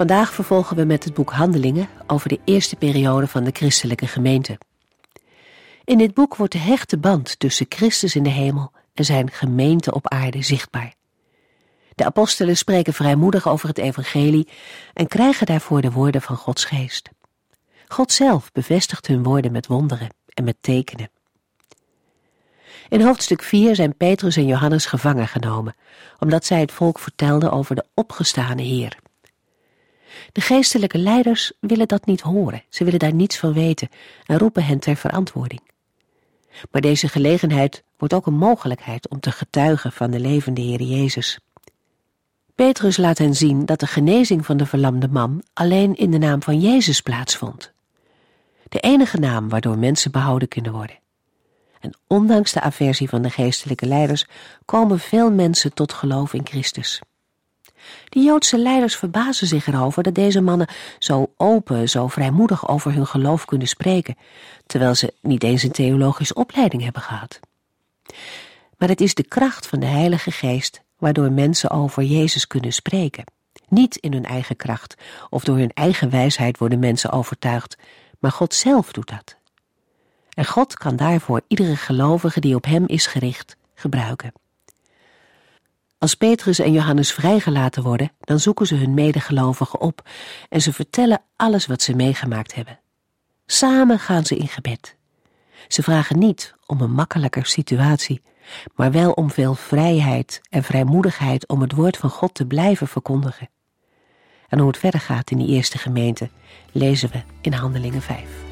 Vandaag vervolgen we met het boek Handelingen over de eerste periode van de christelijke gemeente. In dit boek wordt de hechte band tussen Christus in de hemel en zijn gemeente op aarde zichtbaar. De apostelen spreken vrijmoedig over het evangelie en krijgen daarvoor de woorden van Gods geest. God zelf bevestigt hun woorden met wonderen en met tekenen. In hoofdstuk 4 zijn Petrus en Johannes gevangen genomen, omdat zij het volk vertelden over de opgestane Heer. De geestelijke leiders willen dat niet horen, ze willen daar niets van weten en roepen hen ter verantwoording. Maar deze gelegenheid wordt ook een mogelijkheid om te getuigen van de levende Heer Jezus. Petrus laat hen zien dat de genezing van de verlamde man alleen in de naam van Jezus plaatsvond. De enige naam waardoor mensen behouden kunnen worden. En ondanks de aversie van de geestelijke leiders komen veel mensen tot geloof in Christus. De Joodse leiders verbazen zich erover dat deze mannen zo open, zo vrijmoedig over hun geloof kunnen spreken, terwijl ze niet eens een theologische opleiding hebben gehad. Maar het is de kracht van de Heilige Geest waardoor mensen over Jezus kunnen spreken. Niet in hun eigen kracht of door hun eigen wijsheid worden mensen overtuigd, maar God zelf doet dat. En God kan daarvoor iedere gelovige die op Hem is gericht gebruiken. Als Petrus en Johannes vrijgelaten worden, dan zoeken ze hun medegelovigen op en ze vertellen alles wat ze meegemaakt hebben. Samen gaan ze in gebed. Ze vragen niet om een makkelijker situatie, maar wel om veel vrijheid en vrijmoedigheid om het woord van God te blijven verkondigen. En hoe het verder gaat in die eerste gemeente, lezen we in Handelingen 5.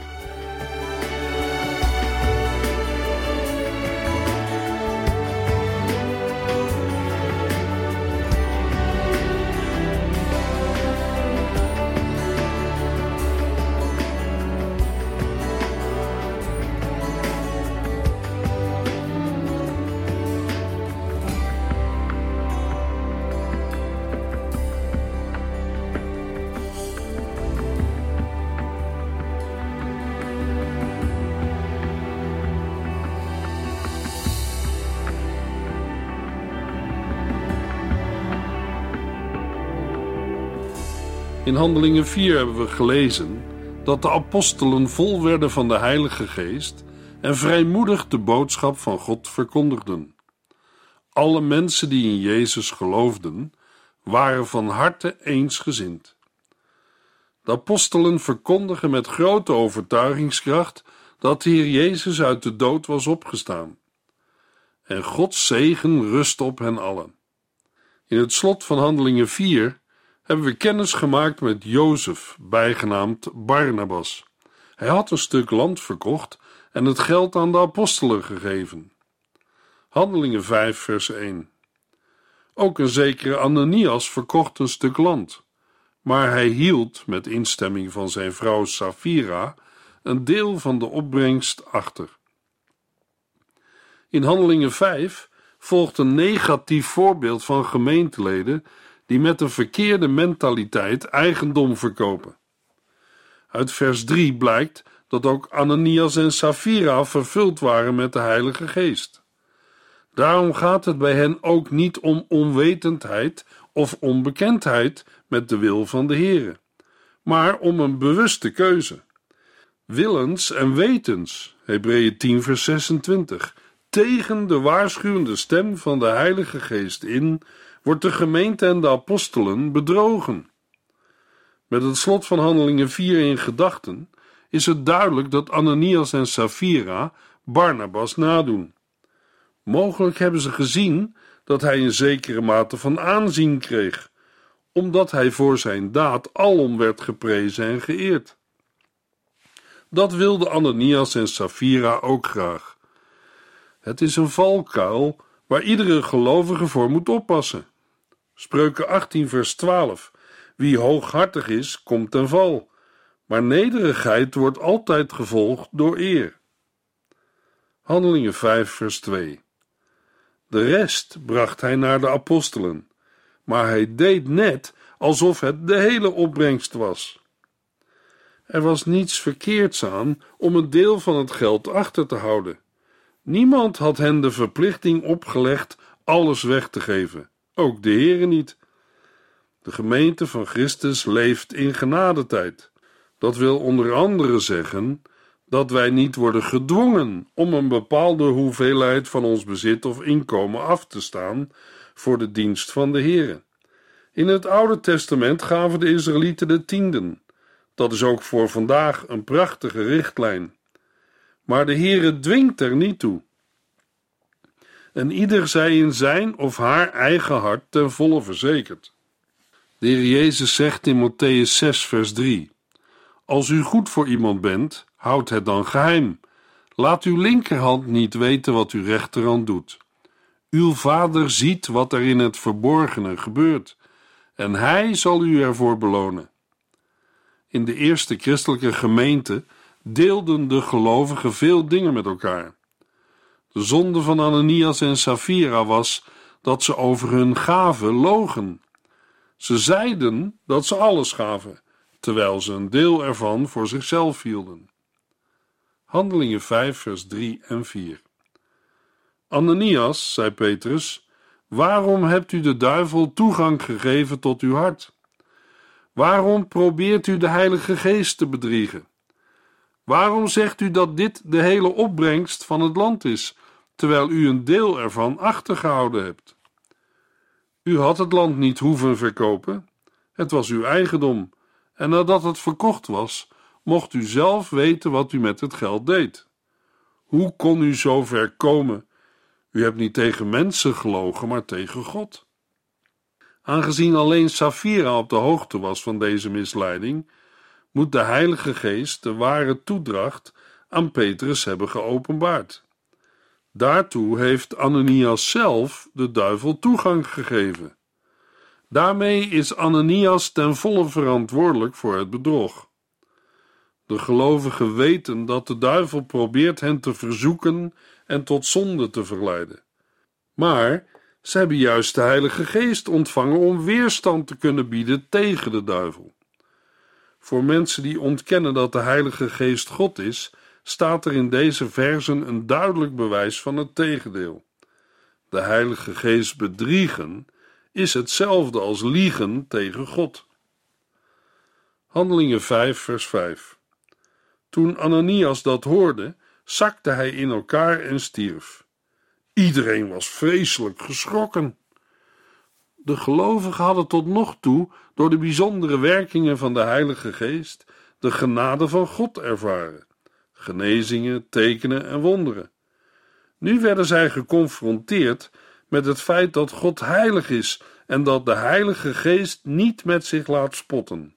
In Handelingen 4 hebben we gelezen dat de apostelen vol werden van de Heilige Geest en vrijmoedig de boodschap van God verkondigden. Alle mensen die in Jezus geloofden, waren van harte eensgezind. De apostelen verkondigen met grote overtuigingskracht dat de Heer Jezus uit de dood was opgestaan. En Gods zegen rust op hen allen. In het slot van Handelingen 4 hebben we kennis gemaakt met Jozef, bijgenaamd Barnabas. Hij had een stuk land verkocht en het geld aan de apostelen gegeven. Handelingen 5, vers 1. Ook een zekere Ananias verkocht een stuk land, maar hij hield, met instemming van zijn vrouw Safira, een deel van de opbrengst achter. In Handelingen 5 volgt een negatief voorbeeld van gemeenteleden die met een verkeerde mentaliteit eigendom verkopen. Uit vers 3 blijkt dat ook Ananias en Safira vervuld waren met de Heilige Geest. Daarom gaat het bij hen ook niet om onwetendheid of onbekendheid met de wil van de Heere, maar om een bewuste keuze. Willens en wetens, Hebreeën 10 vers 26, tegen de waarschuwende stem van de Heilige Geest in, wordt de gemeente en de apostelen bedrogen. Met het slot van Handelingen 4 in gedachten is het duidelijk dat Ananias en Safira Barnabas nadoen. Mogelijk hebben ze gezien dat hij een zekere mate van aanzien kreeg, omdat hij voor zijn daad alom werd geprezen en geëerd. Dat wilden Ananias en Safira ook graag. Het is een valkuil waar iedere gelovige voor moet oppassen. Spreuken 18, vers 12. Wie hooghartig is, komt ten val, maar nederigheid wordt altijd gevolgd door eer. Handelingen 5, vers 2. De rest bracht hij naar de apostelen, maar hij deed net alsof het de hele opbrengst was. Er was niets verkeerds aan om een deel van het geld achter te houden. Niemand had hen de verplichting opgelegd alles weg te geven, ook de Heere niet. De gemeente van Christus leeft in genadetijd. Dat wil onder andere zeggen dat wij niet worden gedwongen om een bepaalde hoeveelheid van ons bezit of inkomen af te staan voor de dienst van de Heere. In het Oude Testament gaven de Israëlieten de tienden. Dat is ook voor vandaag een prachtige richtlijn. Maar de Heere dwingt er niet toe. En ieder zij in zijn of haar eigen hart ten volle verzekerd. De Heer Jezus zegt in Matthäus 6, vers 3: Als u goed voor iemand bent, houd het dan geheim. Laat uw linkerhand niet weten wat uw rechterhand doet. Uw vader ziet wat er in het verborgene gebeurt, en hij zal u ervoor belonen. In de eerste christelijke gemeente deelden de gelovigen veel dingen met elkaar. De zonde van Ananias en Safira was dat ze over hun gaven logen. Ze zeiden dat ze alles gaven, terwijl ze een deel ervan voor zichzelf hielden. Handelingen 5, vers 3 en 4. Ananias, zei Petrus, waarom hebt u de duivel toegang gegeven tot uw hart? Waarom probeert u de Heilige Geest te bedriegen? Waarom zegt u dat dit de hele opbrengst van het land is, terwijl u een deel ervan achtergehouden hebt? U had het land niet hoeven verkopen, het was uw eigendom, en nadat het verkocht was, mocht u zelf weten wat u met het geld deed. Hoe kon u zo ver komen? U hebt niet tegen mensen gelogen, maar tegen God. Aangezien alleen Safira op de hoogte was van deze misleiding, moet de Heilige Geest de ware toedracht aan Petrus hebben geopenbaard. Daartoe heeft Ananias zelf de duivel toegang gegeven. Daarmee is Ananias ten volle verantwoordelijk voor het bedrog. De gelovigen weten dat de duivel probeert hen te verzoeken en tot zonde te verleiden. Maar ze hebben juist de Heilige Geest ontvangen om weerstand te kunnen bieden tegen de duivel. Voor mensen die ontkennen dat de Heilige Geest God is, staat er in deze versen een duidelijk bewijs van het tegendeel. De Heilige Geest bedriegen is hetzelfde als liegen tegen God. Handelingen 5, vers 5. Toen Ananias dat hoorde, zakte hij in elkaar en stierf. Iedereen was vreselijk geschrokken. De gelovigen hadden tot nog toe, door de bijzondere werkingen van de Heilige Geest, de genade van God ervaren: genezingen, tekenen en wonderen. Nu werden zij geconfronteerd met het feit dat God heilig is en dat de Heilige Geest niet met zich laat spotten.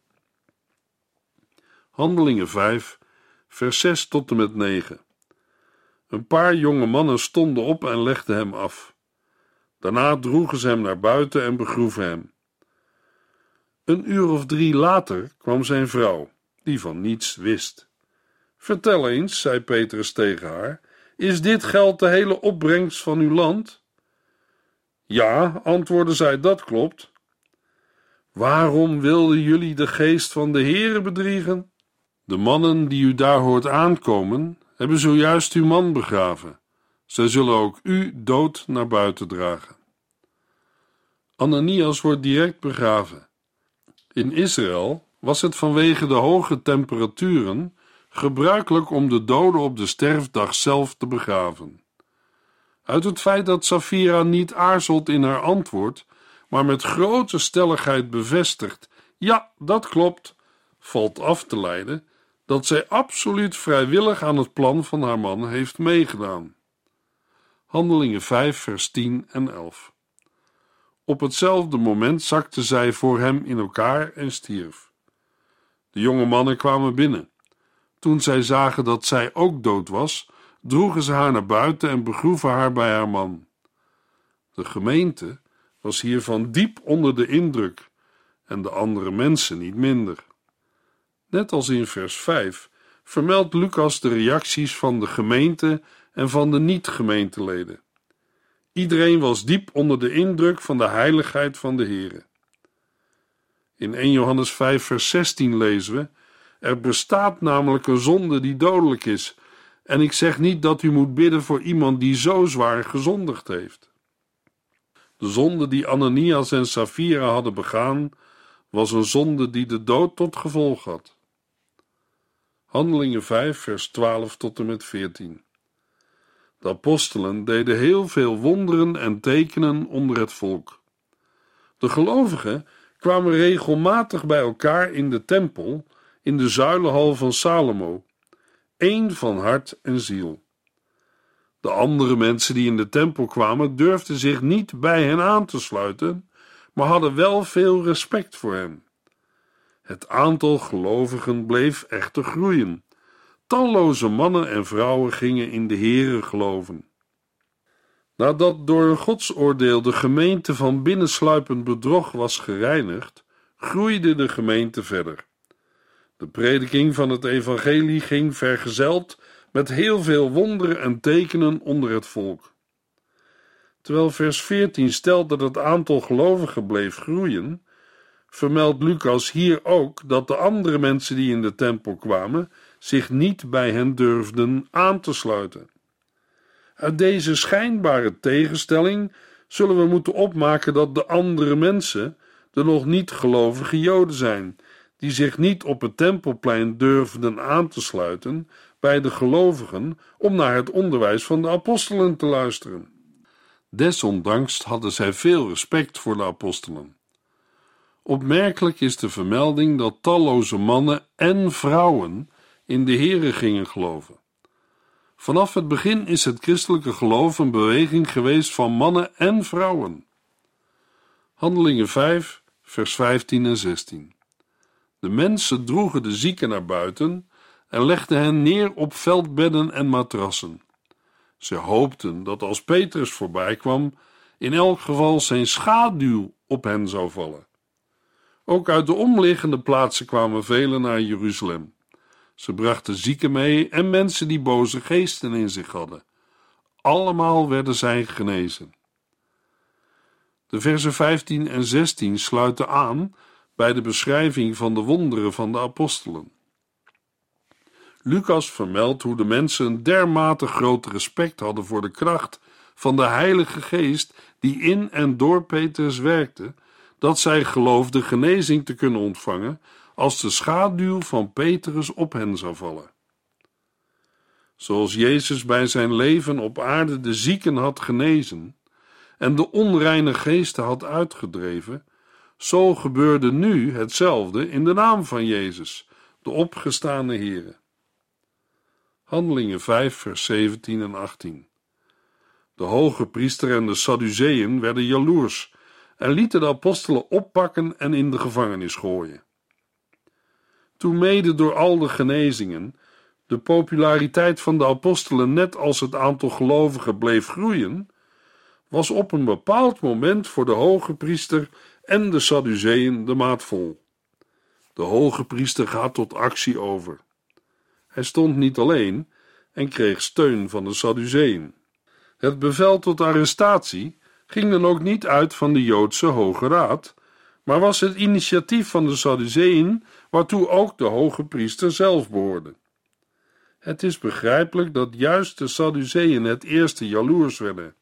Handelingen 5, vers 6 tot en met 9. Een paar jonge mannen stonden op en legden hem af. Daarna droegen ze hem naar buiten en begroeven hem. Een uur of drie later kwam zijn vrouw, die van niets wist. Vertel eens, zei Petrus tegen haar, is dit geld de hele opbrengst van uw land? Ja, antwoordde zij, dat klopt. Waarom wilden jullie de geest van de Heere bedriegen? De mannen die u daar hoort aankomen, hebben zojuist uw man begraven. Zij zullen ook u dood naar buiten dragen. Ananias wordt direct begraven. In Israël was het vanwege de hoge temperaturen gebruikelijk om de doden op de sterfdag zelf te begraven. Uit het feit dat Safira niet aarzelt in haar antwoord, maar met grote stelligheid bevestigt: ja, dat klopt, valt af te leiden dat zij absoluut vrijwillig aan het plan van haar man heeft meegedaan. Handelingen 5, vers 10 en 11. Op hetzelfde moment zakte zij voor hem in elkaar en stierf. De jonge mannen kwamen binnen. Toen zij zagen dat zij ook dood was, droegen ze haar naar buiten en begroeven haar bij haar man. De gemeente was hiervan diep onder de indruk en de andere mensen niet minder. Net als in vers 5 vermeldt Lucas de reacties van de gemeente en van de niet-gemeenteleden. Iedereen was diep onder de indruk van de heiligheid van de Here. In 1 Johannes 5 vers 16 lezen we: Er bestaat namelijk een zonde die dodelijk is, en ik zeg niet dat u moet bidden voor iemand die zo zwaar gezondigd heeft. De zonde die Ananias en Safira hadden begaan, was een zonde die de dood tot gevolg had. Handelingen 5, vers 12 tot en met 14. De apostelen deden heel veel wonderen en tekenen onder het volk. De gelovigen kwamen regelmatig bij elkaar in de tempel, in de zuilenhal van Salomo, één van hart en ziel. De andere mensen die in de tempel kwamen durfden zich niet bij hen aan te sluiten, maar hadden wel veel respect voor hen. Het aantal gelovigen bleef echter groeien. Talloze mannen en vrouwen gingen in de Here geloven. Nadat door een godsoordeel de gemeente van binnensluipend bedrog was gereinigd, groeide de gemeente verder. De prediking van het evangelie ging vergezeld met heel veel wonderen en tekenen onder het volk. Terwijl vers 14 stelt dat het aantal gelovigen bleef groeien, vermeldt Lucas hier ook dat de andere mensen die in de tempel kwamen zich niet bij hen durfden aan te sluiten. Uit deze schijnbare tegenstelling zullen we moeten opmaken dat de andere mensen de nog niet gelovige Joden zijn, die zich niet op het tempelplein durfden aan te sluiten bij de gelovigen om naar het onderwijs van de apostelen te luisteren. Desondanks hadden zij veel respect voor de apostelen. Opmerkelijk is de vermelding dat talloze mannen en vrouwen in de Here gingen geloven. Vanaf het begin is het christelijke geloof een beweging geweest van mannen en vrouwen. Handelingen 5, vers 15 en 16. De mensen droegen de zieken naar buiten en legden hen neer op veldbedden en matrassen. Ze hoopten dat als Petrus voorbij kwam, in elk geval zijn schaduw op hen zou vallen. Ook uit de omliggende plaatsen kwamen velen naar Jeruzalem. Ze brachten zieken mee en mensen die boze geesten in zich hadden. Allemaal werden zij genezen. De versen 15 en 16 sluiten aan bij de beschrijving van de wonderen van de apostelen. Lucas vermeldt hoe de mensen een dermate groot respect hadden voor de kracht van de Heilige Geest die in en door Petrus werkte, dat zij geloofden genezing te kunnen ontvangen als de schaduw van Petrus op hen zou vallen. Zoals Jezus bij zijn leven op aarde de zieken had genezen en de onreine geesten had uitgedreven, zo gebeurde nu hetzelfde in de naam van Jezus, de opgestane Here. Handelingen 5, vers 17 en 18. De hoge priester en de Sadduceeën werden jaloers en lieten de apostelen oppakken en in de gevangenis gooien. Toen mede door al de genezingen de populariteit van de apostelen net als het aantal gelovigen bleef groeien, was op een bepaald moment voor de hoge priester en de Sadduceeën de maat vol. De hoge priester gaat tot actie over. Hij stond niet alleen en kreeg steun van de Sadduceeën. Het bevel tot arrestatie ging dan ook niet uit van de Joodse Hoge Raad, maar was het initiatief van de Sadduceeën, waartoe ook de hoge priester zelf behoorde. Het is begrijpelijk dat juist de Sadduceeën het eerste jaloers werden.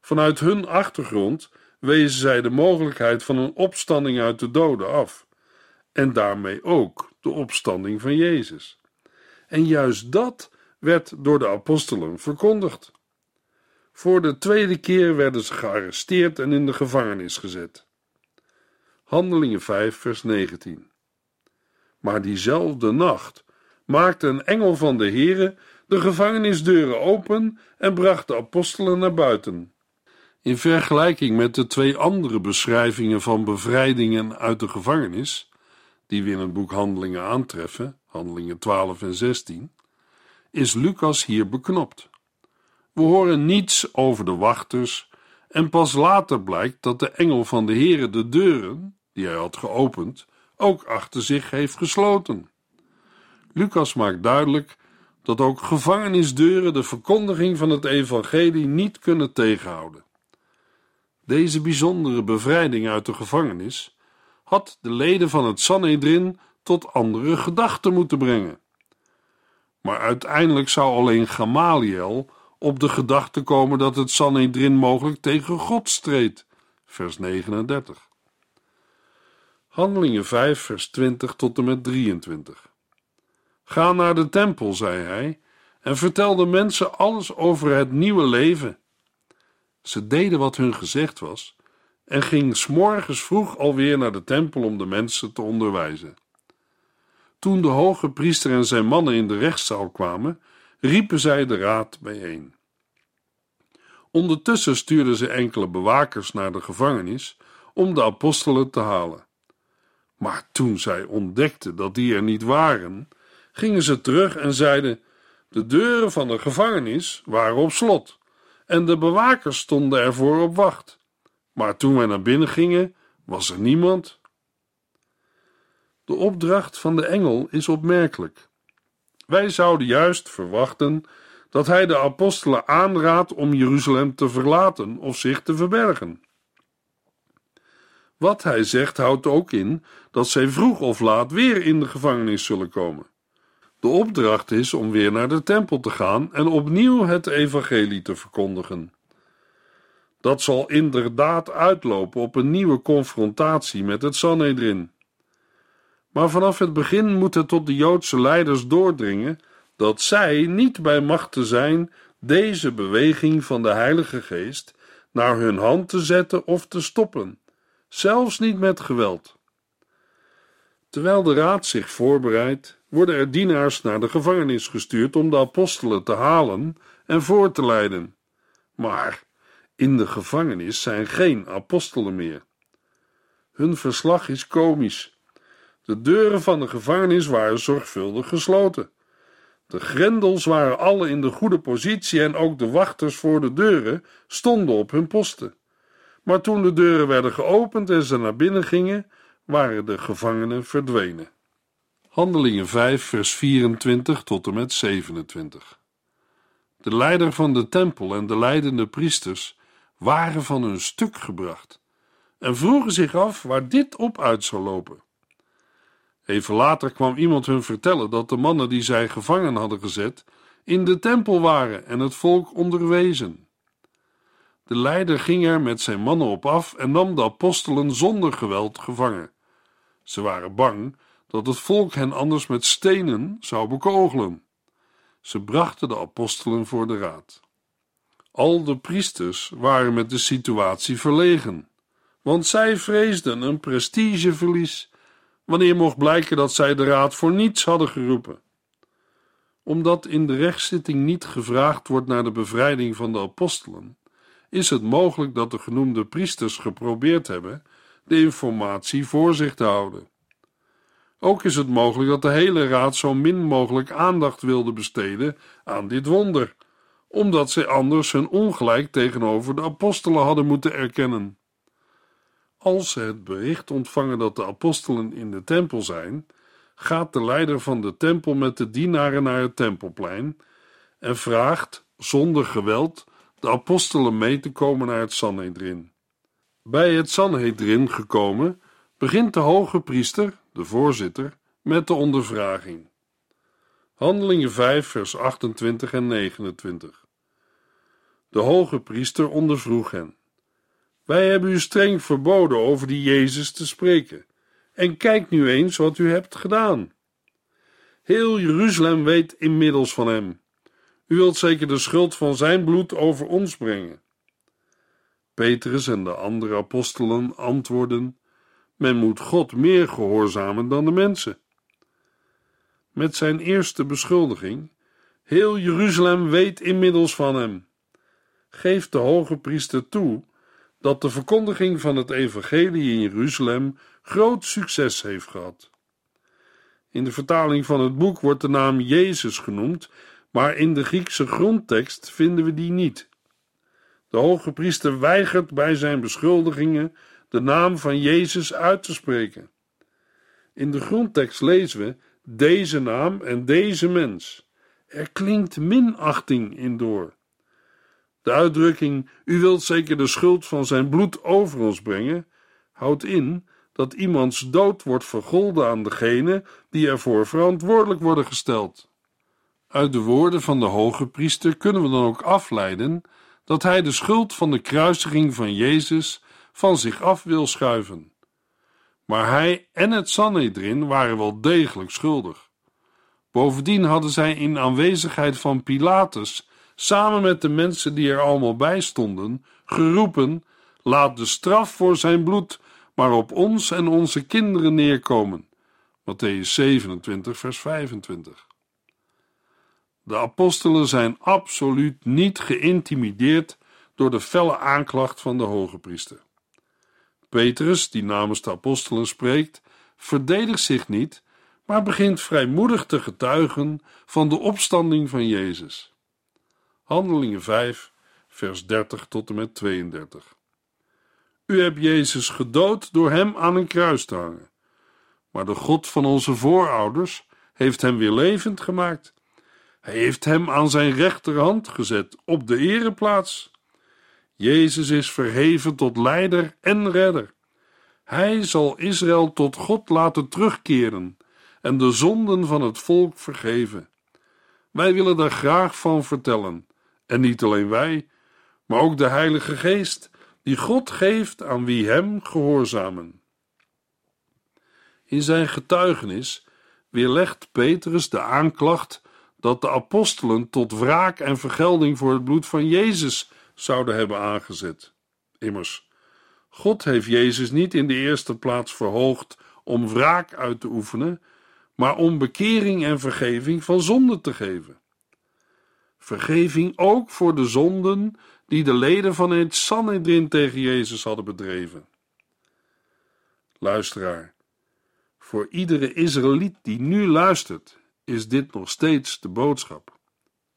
Vanuit hun achtergrond wezen zij de mogelijkheid van een opstanding uit de doden af, en daarmee ook de opstanding van Jezus. En juist dat werd door de apostelen verkondigd. Voor de tweede keer werden ze gearresteerd en in de gevangenis gezet. Handelingen 5, vers 19. Maar diezelfde nacht maakte een engel van de Heere de gevangenisdeuren open en bracht de apostelen naar buiten. In vergelijking met de twee andere beschrijvingen van bevrijdingen uit de gevangenis, die we in het boek Handelingen aantreffen, Handelingen 12 en 16, is Lucas hier beknopt. We horen niets over de wachters en pas later blijkt dat de engel van de Heere de deuren, die hij had geopend, ook achter zich heeft gesloten. Lucas maakt duidelijk dat ook gevangenisdeuren de verkondiging van het evangelie niet kunnen tegenhouden. Deze bijzondere bevrijding uit de gevangenis had de leden van het Sanhedrin tot andere gedachten moeten brengen. Maar uiteindelijk zou alleen Gamaliel op de gedachte komen dat het Sanhedrin mogelijk tegen God streed. Vers 39. Handelingen 5, vers 20 tot en met 23. Ga naar de tempel, zei hij, en vertel de mensen alles over het nieuwe leven. Ze deden wat hun gezegd was en gingen s'morgens vroeg alweer naar de tempel om de mensen te onderwijzen. Toen de hoge priester en zijn mannen in de rechtszaal kwamen, riepen zij de raad bijeen. Ondertussen stuurden ze enkele bewakers naar de gevangenis om de apostelen te halen. Maar toen zij ontdekten dat die er niet waren, gingen ze terug en zeiden: De deuren van de gevangenis waren op slot en de bewakers stonden ervoor op wacht. Maar toen wij naar binnen gingen, was er niemand. De opdracht van de engel is opmerkelijk. Wij zouden juist verwachten dat hij de apostelen aanraadt om Jeruzalem te verlaten of zich te verbergen. Wat hij zegt houdt ook in dat zij vroeg of laat weer in de gevangenis zullen komen. De opdracht is om weer naar de tempel te gaan en opnieuw het evangelie te verkondigen. Dat zal inderdaad uitlopen op een nieuwe confrontatie met het Sanhedrin. Maar vanaf het begin moet het tot de Joodse leiders doordringen dat zij niet bij machten zijn deze beweging van de Heilige Geest naar hun hand te zetten of te stoppen, zelfs niet met geweld. Terwijl de raad zich voorbereidt, worden er dienaars naar de gevangenis gestuurd om de apostelen te halen en voor te leiden. Maar in de gevangenis zijn geen apostelen meer. Hun verslag is komisch. De deuren van de gevangenis waren zorgvuldig gesloten. De grendels waren alle in de goede positie en ook de wachters voor de deuren stonden op hun posten. Maar toen de deuren werden geopend en ze naar binnen gingen, waren de gevangenen verdwenen. Handelingen 5, vers 24 tot en met 27. De leider van de tempel en de leidende priesters waren van hun stuk gebracht en vroegen zich af waar dit op uit zou lopen. Even later kwam iemand hun vertellen dat de mannen die zij gevangen hadden gezet in de tempel waren en het volk onderwezen. De leider ging er met zijn mannen op af en nam de apostelen zonder geweld gevangen. Ze waren bang dat het volk hen anders met stenen zou bekogelen. Ze brachten de apostelen voor de raad. Al de priesters waren met de situatie verlegen, want zij vreesden een prestigeverlies wanneer mocht blijken dat zij de raad voor niets hadden geroepen. Omdat in de rechtszitting niet gevraagd wordt naar de bevrijding van de apostelen, is het mogelijk dat de genoemde priesters geprobeerd hebben de informatie voor zich te houden. Ook is het mogelijk dat de hele raad zo min mogelijk aandacht wilde besteden aan dit wonder, omdat zij anders hun ongelijk tegenover de apostelen hadden moeten erkennen. Als ze het bericht ontvangen dat de apostelen in de tempel zijn, gaat de leider van de tempel met de dienaren naar het tempelplein en vraagt zonder geweld de apostelen mee te komen naar het Sanhedrin. Bij het Sanhedrin gekomen, begint de hoge priester, de voorzitter, met de ondervraging. Handelingen 5, vers 28 en 29. De hoge priester ondervroeg hen. Wij hebben u streng verboden over die Jezus te spreken. En kijk nu eens wat u hebt gedaan. Heel Jeruzalem weet inmiddels van hem. U wilt zeker de schuld van zijn bloed over ons brengen. Petrus en de andere apostelen antwoorden: Men moet God meer gehoorzamen dan de mensen. Met zijn eerste beschuldiging: Heel Jeruzalem weet inmiddels van hem. Geeft de hoge priester toe dat de verkondiging van het evangelie in Jeruzalem groot succes heeft gehad. In de vertaling van het boek wordt de naam Jezus genoemd, maar in de Griekse grondtekst vinden we die niet. De hoge priester weigert bij zijn beschuldigingen de naam van Jezus uit te spreken. In de grondtekst lezen we deze naam en deze mens. Er klinkt minachting in door. De uitdrukking: U wilt zeker de schuld van zijn bloed over ons brengen, houdt in dat iemands dood wordt vergolden aan degene die ervoor verantwoordelijk worden gesteld. Uit de woorden van de hoge priester kunnen we dan ook afleiden dat hij de schuld van de kruisiging van Jezus van zich af wil schuiven. Maar hij en het Sanhedrin waren wel degelijk schuldig. Bovendien hadden zij in aanwezigheid van Pilatus, samen met de mensen die er allemaal bij stonden, geroepen: Laat de straf voor zijn bloed maar op ons en onze kinderen neerkomen. Matthäus 27, vers 25. De apostelen zijn absoluut niet geïntimideerd door de felle aanklacht van de hoge priester. Petrus, die namens de apostelen spreekt, verdedigt zich niet, maar begint vrijmoedig te getuigen van de opstanding van Jezus. Handelingen 5, vers 30 tot en met 32. U hebt Jezus gedood door hem aan een kruis te hangen. Maar de God van onze voorouders heeft hem weer levend gemaakt. Hij heeft hem aan zijn rechterhand gezet op de ereplaats. Jezus is verheven tot leider en redder. Hij zal Israël tot God laten terugkeren en de zonden van het volk vergeven. Wij willen daar graag van vertellen, en niet alleen wij, maar ook de Heilige Geest die God geeft aan wie Hem gehoorzamen. In zijn getuigenis weerlegt Petrus de aanklacht dat de apostelen tot wraak en vergelding voor het bloed van Jezus zouden hebben aangezet. Immers, God heeft Jezus niet in de eerste plaats verhoogd om wraak uit te oefenen, maar om bekering en vergeving van zonde te geven. Vergeving ook voor de zonden die de leden van het Sanhedrin tegen Jezus hadden bedreven. Luisteraar, voor iedere Israëliet die nu luistert, is dit nog steeds de boodschap.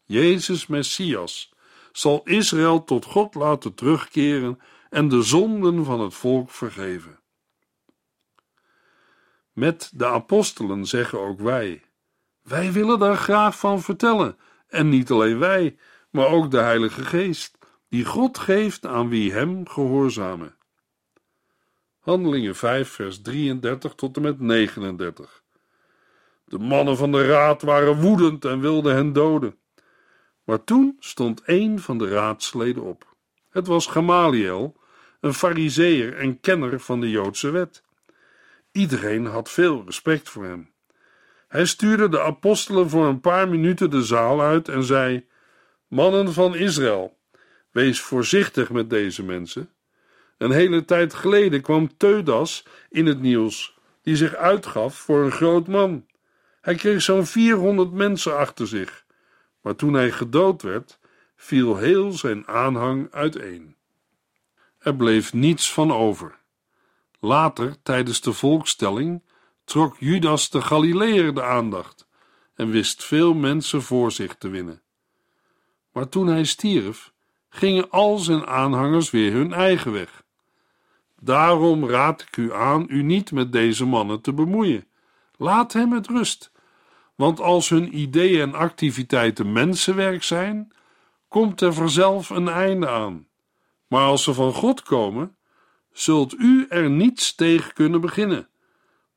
Jezus Messias zal Israël tot God laten terugkeren en de zonden van het volk vergeven. Met de apostelen zeggen ook wij: Wij willen daar graag van vertellen, en niet alleen wij, maar ook de Heilige Geest die God geeft aan wie hem gehoorzamen. Handelingen 5, vers 33 tot en met 39. De mannen van de raad waren woedend en wilden hen doden. Maar toen stond een van de raadsleden op. Het was Gamaliel, een fariseer en kenner van de Joodse wet. Iedereen had veel respect voor hem. Hij stuurde de apostelen voor een paar minuten de zaal uit en zei: Mannen van Israël, Wees voorzichtig met deze mensen. Een hele tijd geleden kwam Teudas in het nieuws, die zich uitgaf voor een groot man. Hij kreeg zo'n 400 mensen achter zich, maar toen hij gedood werd, viel heel zijn aanhang uiteen. Er bleef niets van over. Later, tijdens de volkstelling, trok Judas de Galileër de aandacht en wist veel mensen voor zich te winnen. Maar toen hij stierf, gingen al zijn aanhangers weer hun eigen weg. Daarom raad ik u aan u niet met deze mannen te bemoeien. Laat hem met rust, want als hun ideeën en activiteiten mensenwerk zijn, komt er vanzelf een einde aan. Maar als ze van God komen, zult u er niets tegen kunnen beginnen.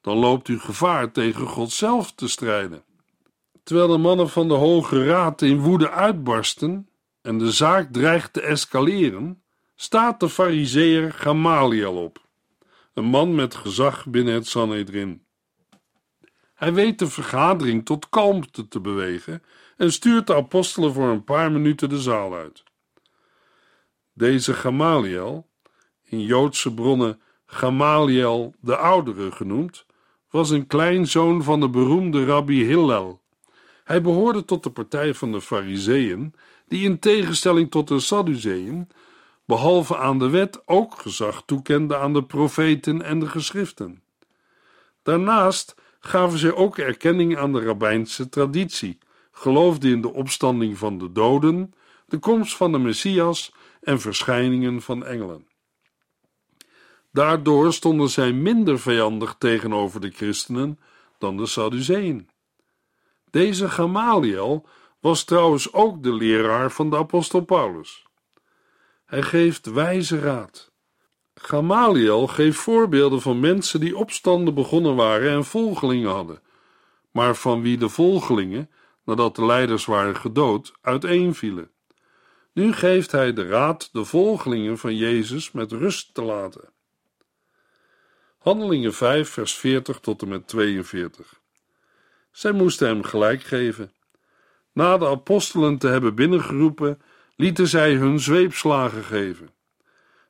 Dan loopt u gevaar tegen God zelf te strijden. Terwijl de mannen van de Hoge Raad in woede uitbarsten, en de zaak dreigt te escaleren, staat de fariseer Gamaliel op, een man met gezag binnen het Sanhedrin. Hij weet de vergadering tot kalmte te bewegen en stuurt de apostelen voor een paar minuten de zaal uit. Deze Gamaliel, in Joodse bronnen Gamaliel de Oudere genoemd, was een kleinzoon van de beroemde rabbi Hillel. Hij behoorde tot de partij van de Fariseeën die in tegenstelling tot de Sadduceeën, behalve aan de wet, ook gezag toekenden aan de profeten en de geschriften. Daarnaast gaven zij ook erkenning aan de rabbijnse traditie, geloofden in de opstanding van de doden, de komst van de Messias en verschijningen van engelen. Daardoor stonden zij minder vijandig tegenover de christenen dan de Sadduceeën. Deze Gamaliel was trouwens ook de leraar van de apostel Paulus. Hij geeft wijze raad. Gamaliel geeft voorbeelden van mensen die opstanden begonnen waren en volgelingen hadden, maar van wie de volgelingen, nadat de leiders waren gedood, uiteenvielen. Nu geeft hij de raad de volgelingen van Jezus met rust te laten. Handelingen 5, vers 40 tot en met 42. Zij moesten hem gelijk geven. Na de apostelen te hebben binnengeroepen, lieten zij hun zweepslagen geven.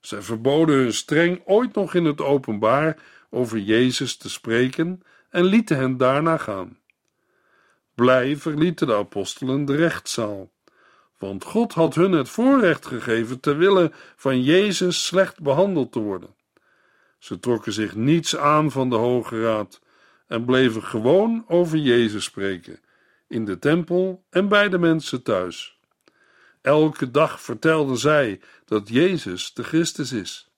Zij verboden hun streng ooit nog in het openbaar over Jezus te spreken en lieten hen daarna gaan. Blij verlieten de apostelen de rechtszaal, want God had hun het voorrecht gegeven ter wille van Jezus slecht behandeld te worden. Ze trokken zich niets aan van de Hoge Raad en bleven gewoon over Jezus spreken, in de tempel en bij de mensen thuis. Elke dag vertelden zij dat Jezus de Christus is.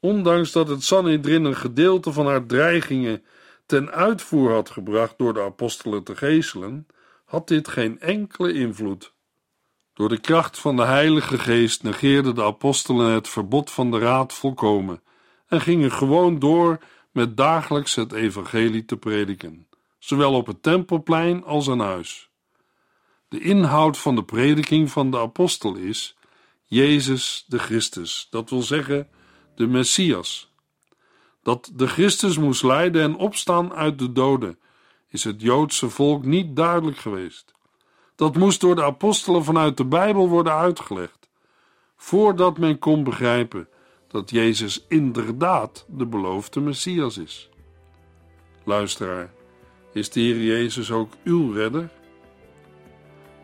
Ondanks dat het Sanhedrin een gedeelte van haar dreigingen ten uitvoer had gebracht door de apostelen te geeselen, had dit geen enkele invloed. Door de kracht van de Heilige Geest negeerden de apostelen het verbod van de raad volkomen en gingen gewoon door met dagelijks het evangelie te prediken, zowel op het tempelplein als aan huis. De inhoud van de prediking van de apostel is Jezus de Christus, dat wil zeggen de Messias. Dat de Christus moest lijden en opstaan uit de doden, is het Joodse volk niet duidelijk geweest. Dat moest door de apostelen vanuit de Bijbel worden uitgelegd, voordat men kon begrijpen dat Jezus inderdaad de beloofde Messias is. Luisteraar, is de Heer Jezus ook uw redder?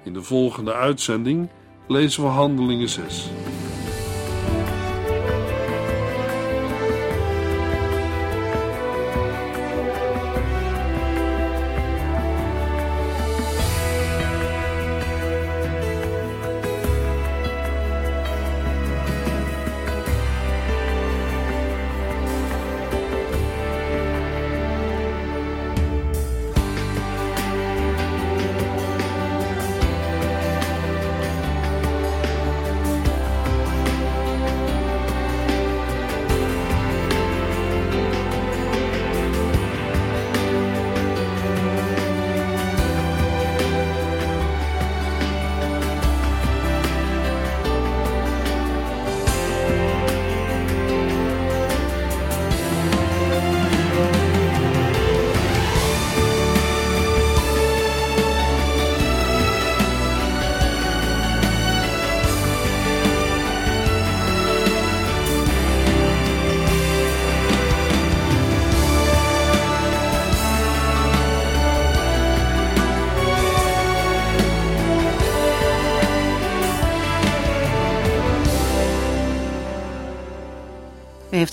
In de volgende uitzending lezen we Handelingen 6.